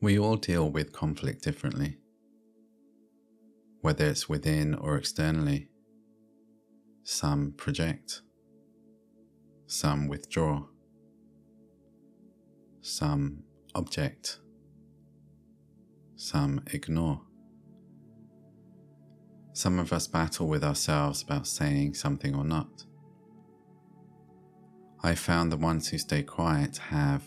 We all deal with conflict differently, whether it's within or externally. Some project, some withdraw, some object, some ignore. Some of us battle with ourselves about saying something or not. I found the ones who stay quiet have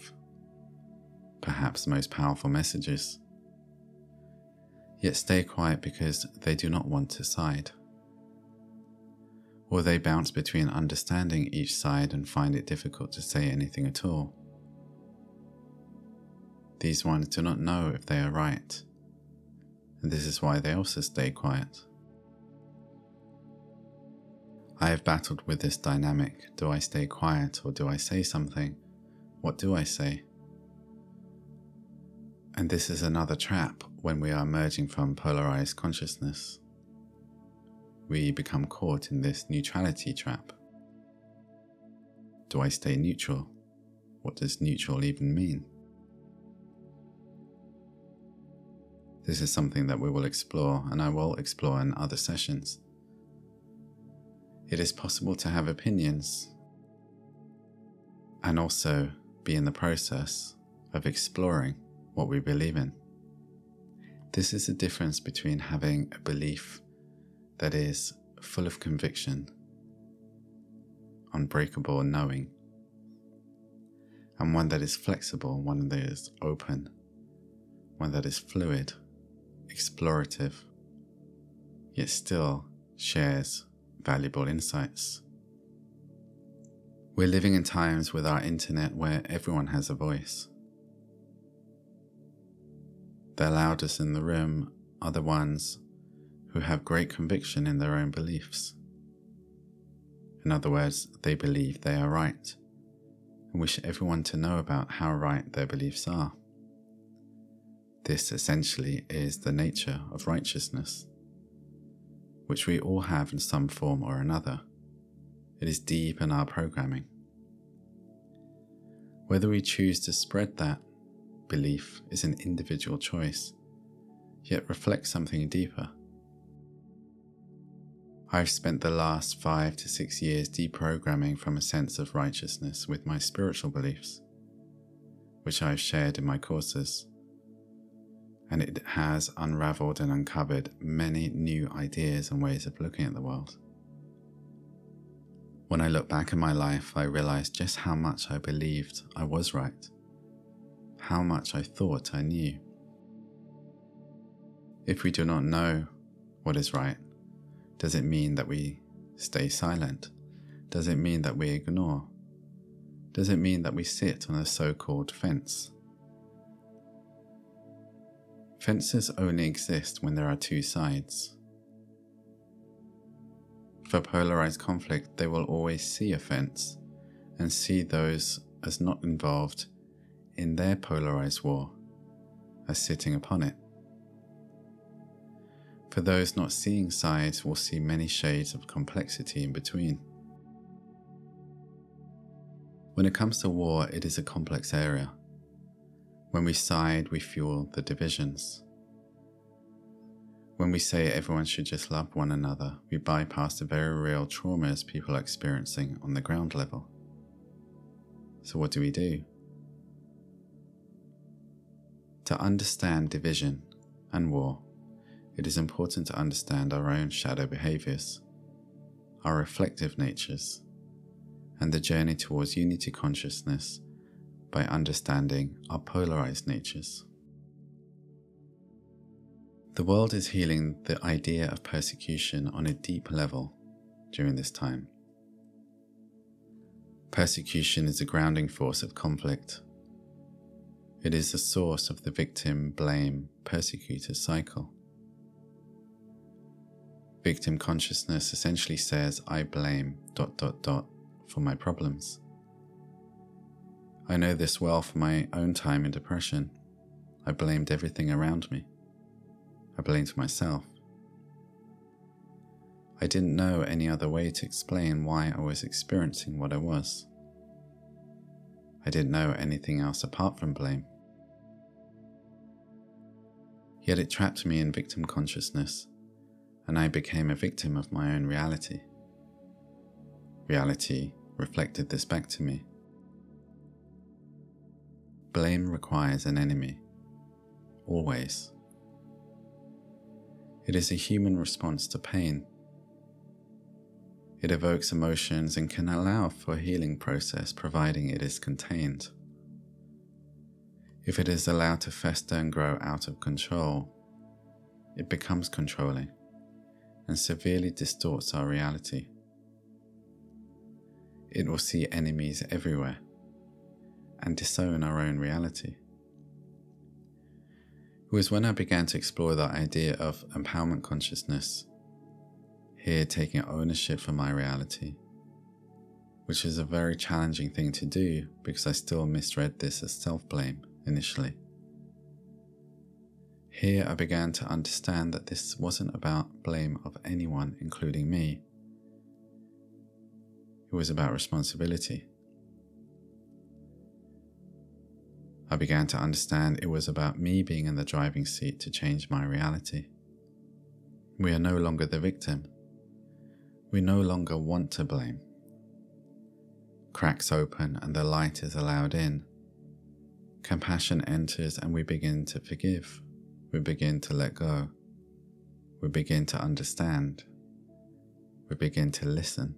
perhaps most powerful messages. Yet stay quiet because they do not want to side. Or they bounce between understanding each side and find it difficult to say anything at all. These ones do not know if they are right, and this is why they also stay quiet. I have battled with this dynamic. Do I stay quiet or do I say something? What do I say? And this is another trap when we are emerging from polarized consciousness. We become caught in this neutrality trap. Do I stay neutral? What does neutral even mean? This is something that we will explore, and I will explore in other sessions. It is possible to have opinions and also be in the process of exploring what we believe in. This is the difference between having a belief that is full of conviction, unbreakable and knowing, and one that is flexible, one that is open, one that is fluid, explorative, yet still shares valuable insights. We're living in times with our internet where everyone has a voice. The loudest in the room are the ones who have great conviction in their own beliefs. In other words, they believe they are right and wish everyone to know about how right their beliefs are. This essentially is the nature of righteousness which we all have in some form or another. It is deep in our programming. Whether we choose to spread that belief is an individual choice, yet reflects something deeper. I've spent the last five to six years deprogramming from a sense of righteousness with my spiritual beliefs, which I've shared in my courses and it has unraveled and uncovered many new ideas and ways of looking at the world. When I look back in my life, I realize just how much I believed I was right, how much I thought I knew. If we do not know what is right, does it mean that we stay silent? Does it mean that we ignore? Does it mean that we sit on a so called fence? Fences only exist when there are two sides. For polarized conflict, they will always see a fence and see those as not involved in their polarized war as sitting upon it. For those not seeing sides will see many shades of complexity in between. When it comes to war, it is a complex area. When we side, we fuel the divisions. When we say everyone should just love one another, we bypass the very real traumas people are experiencing on the ground level. So, what do we do? To understand division and war, it is important to understand our own shadow behaviors, our reflective natures, and the journey towards unity consciousness by understanding our polarized natures. The world is healing the idea of persecution on a deep level during this time. Persecution is a grounding force of conflict. It is the source of the victim blame persecutor cycle. Victim consciousness essentially says, I blame dot dot dot for my problems. I know this well from my own time in depression. I blamed everything around me. I blamed myself. I didn't know any other way to explain why I was experiencing what I was. I didn't know anything else apart from blame. Yet it trapped me in victim consciousness, and I became a victim of my own reality. Reality reflected this back to me. Blame requires an enemy, always. It is a human response to pain. It evokes emotions and can allow for a healing process providing it is contained. If it is allowed to fester and grow out of control, it becomes controlling and severely distorts our reality. It will see enemies everywhere and disown our own reality. It was when I began to explore the idea of empowerment consciousness, here taking ownership for my reality, which is a very challenging thing to do because I still misread this as self blame initially. Here I began to understand that this wasn't about blame of anyone, including me. It was about responsibility. I began to understand it was about me being in the driving seat to change my reality. We are no longer the victim. We no longer want to blame. Cracks open and the light is allowed in. Compassion enters and we begin to forgive. We begin to let go. We begin to understand. We begin to listen.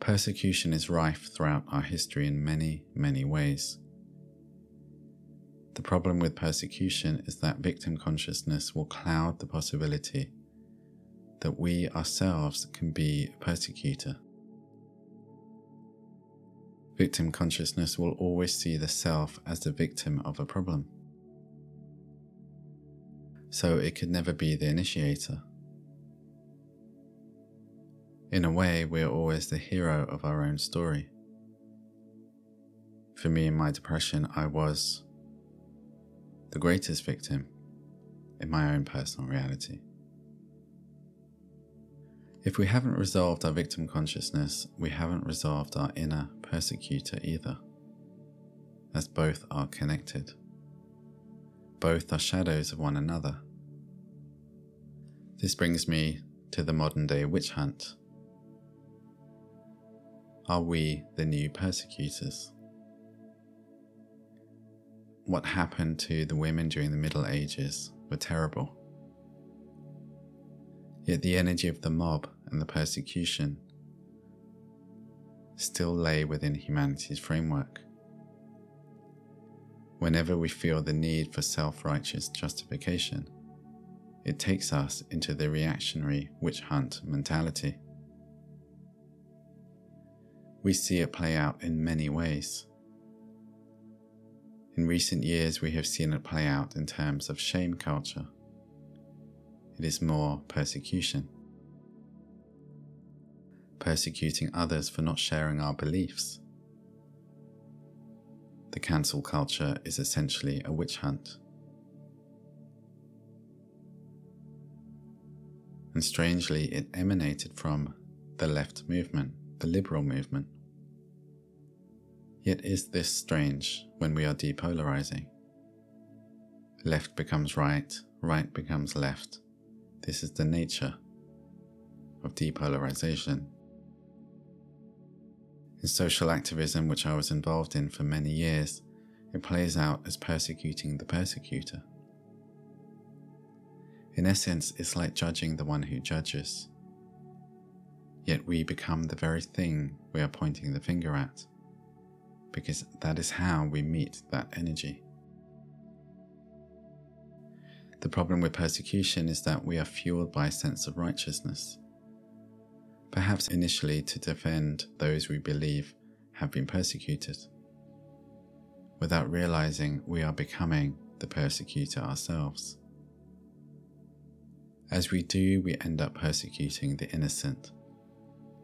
Persecution is rife throughout our history in many, many ways. The problem with persecution is that victim consciousness will cloud the possibility that we ourselves can be a persecutor. Victim consciousness will always see the self as the victim of a problem. So it could never be the initiator. In a way, we are always the hero of our own story. For me, in my depression, I was the greatest victim in my own personal reality. If we haven't resolved our victim consciousness, we haven't resolved our inner persecutor either, as both are connected. Both are shadows of one another. This brings me to the modern day witch hunt are we the new persecutors? What happened to the women during the Middle Ages were terrible. Yet the energy of the mob and the persecution still lay within humanity's framework. Whenever we feel the need for self righteous justification, it takes us into the reactionary witch hunt mentality. We see it play out in many ways. In recent years, we have seen it play out in terms of shame culture. It is more persecution. Persecuting others for not sharing our beliefs. The cancel culture is essentially a witch hunt. And strangely, it emanated from the left movement the liberal movement. Yet is this strange when we are depolarizing? Left becomes right, right becomes left. This is the nature of depolarization. In social activism, which I was involved in for many years, it plays out as persecuting the persecutor. In essence, it's like judging the one who judges yet we become the very thing we are pointing the finger at, because that is how we meet that energy. The problem with persecution is that we are fueled by a sense of righteousness, perhaps initially to defend those we believe have been persecuted. Without realizing we are becoming the persecutor ourselves. As we do, we end up persecuting the innocent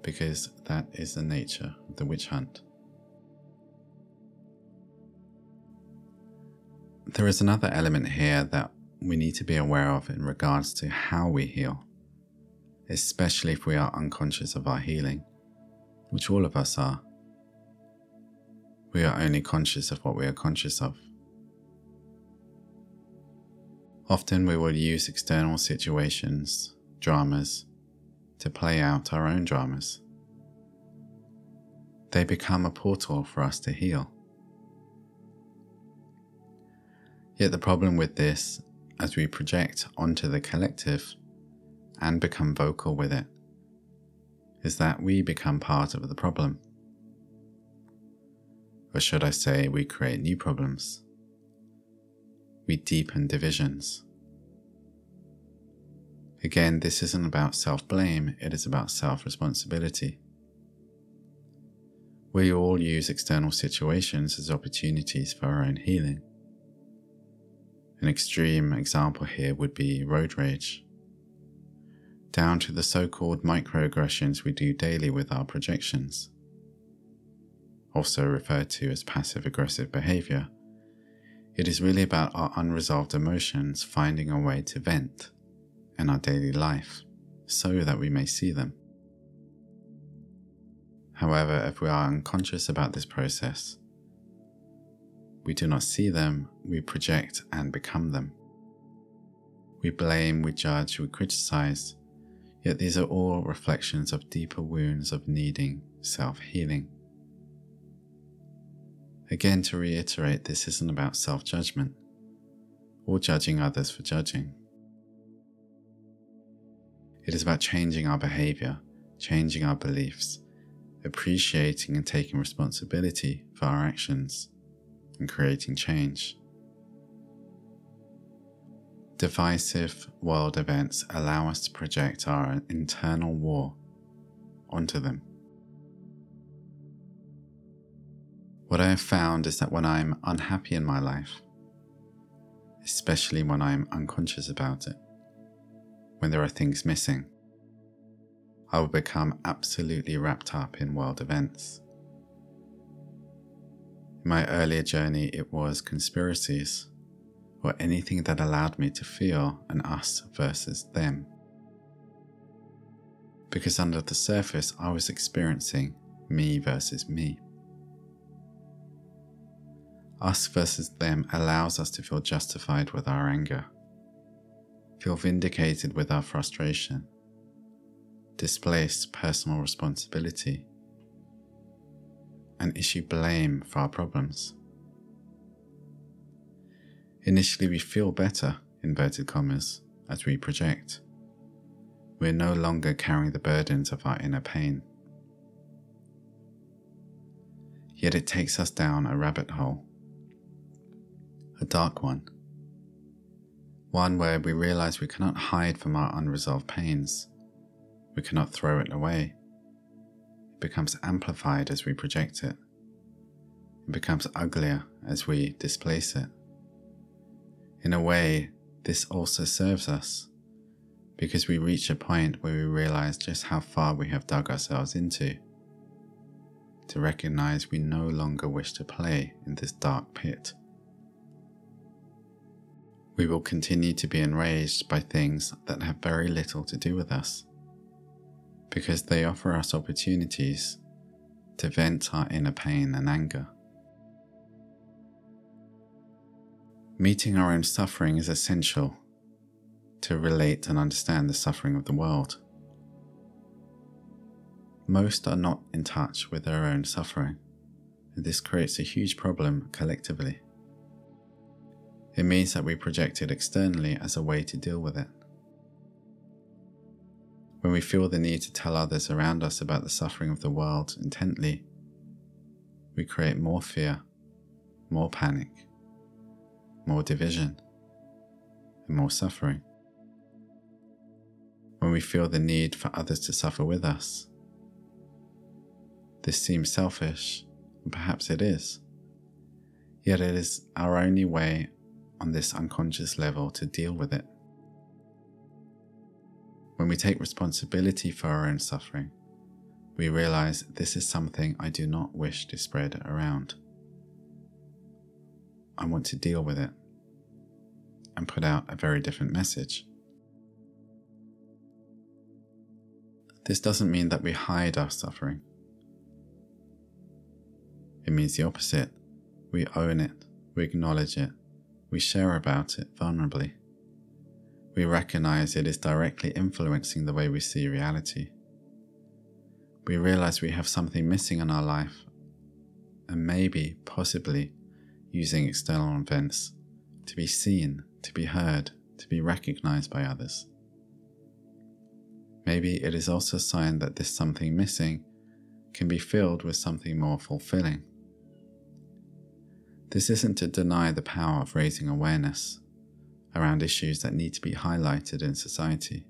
because that is the nature of the witch hunt. There is another element here that we need to be aware of in regards to how we heal, especially if we are unconscious of our healing, which all of us are. We are only conscious of what we are conscious of. Often we will use external situations, dramas, to play out our own dramas. They become a portal for us to heal. Yet the problem with this, as we project onto the collective and become vocal with it, is that we become part of the problem. Or should I say, we create new problems. We deepen divisions. Again, this isn't about self blame, it is about self responsibility. We all use external situations as opportunities for our own healing. An extreme example here would be road rage, down to the so called microaggressions we do daily with our projections, also referred to as passive aggressive behavior. It is really about our unresolved emotions finding a way to vent in our daily life so that we may see them. However, if we are unconscious about this process, we do not see them, we project and become them. We blame, we judge, we criticize, yet these are all reflections of deeper wounds of needing self healing. Again, to reiterate, this isn't about self judgment or judging others for judging. It is about changing our behavior, changing our beliefs, appreciating and taking responsibility for our actions, and creating change. Divisive world events allow us to project our internal war onto them. What I have found is that when I'm unhappy in my life, especially when I'm unconscious about it, when there are things missing. I will become absolutely wrapped up in world events. In my earlier journey, it was conspiracies or anything that allowed me to feel an us versus them. Because under the surface, I was experiencing me versus me. Us versus them allows us to feel justified with our anger feel vindicated with our frustration, displace personal responsibility, and issue blame for our problems. Initially, we feel better, inverted commas, as we project. We're no longer carrying the burdens of our inner pain. Yet it takes us down a rabbit hole, a dark one one where we realize we cannot hide from our unresolved pains. We cannot throw it away. It becomes amplified as we project it. It becomes uglier as we displace it. In a way, this also serves us because we reach a point where we realize just how far we have dug ourselves into. To recognize we no longer wish to play in this dark pit we will continue to be enraged by things that have very little to do with us, because they offer us opportunities to vent our inner pain and anger. Meeting our own suffering is essential to relate and understand the suffering of the world. Most are not in touch with their own suffering, and this creates a huge problem collectively. It means that we project it externally as a way to deal with it. When we feel the need to tell others around us about the suffering of the world intently, we create more fear, more panic, more division, and more suffering. When we feel the need for others to suffer with us, this seems selfish, and perhaps it is. Yet it is our only way on this unconscious level to deal with it. When we take responsibility for our own suffering, we realize this is something I do not wish to spread around. I want to deal with it and put out a very different message. This doesn't mean that we hide our suffering. It means the opposite. We own it, we acknowledge it, we share about it vulnerably, we recognize it is directly influencing the way we see reality. We realize we have something missing in our life and maybe, possibly, using external events to be seen, to be heard, to be recognized by others. Maybe it is also a sign that this something missing can be filled with something more fulfilling. This isn't to deny the power of raising awareness around issues that need to be highlighted in society.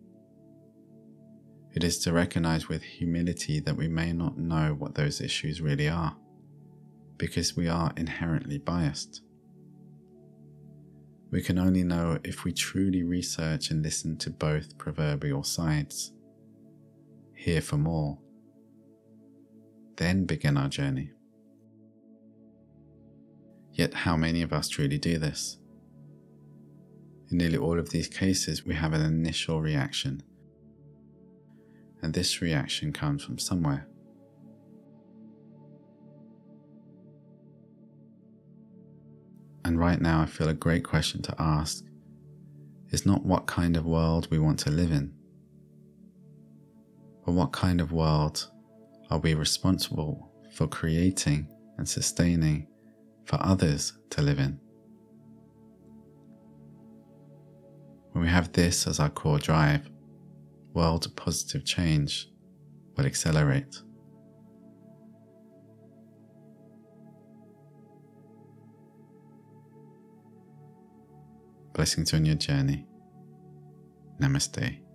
It is to recognize with humility that we may not know what those issues really are, because we are inherently biased. We can only know if we truly research and listen to both proverbial sides, hear for more, then begin our journey. Yet, how many of us truly do this? In nearly all of these cases, we have an initial reaction, and this reaction comes from somewhere. And right now, I feel a great question to ask is not what kind of world we want to live in, but what kind of world are we responsible for creating and sustaining for others to live in? When we have this as our core drive, world positive change will accelerate. Blessings on your journey. Namaste.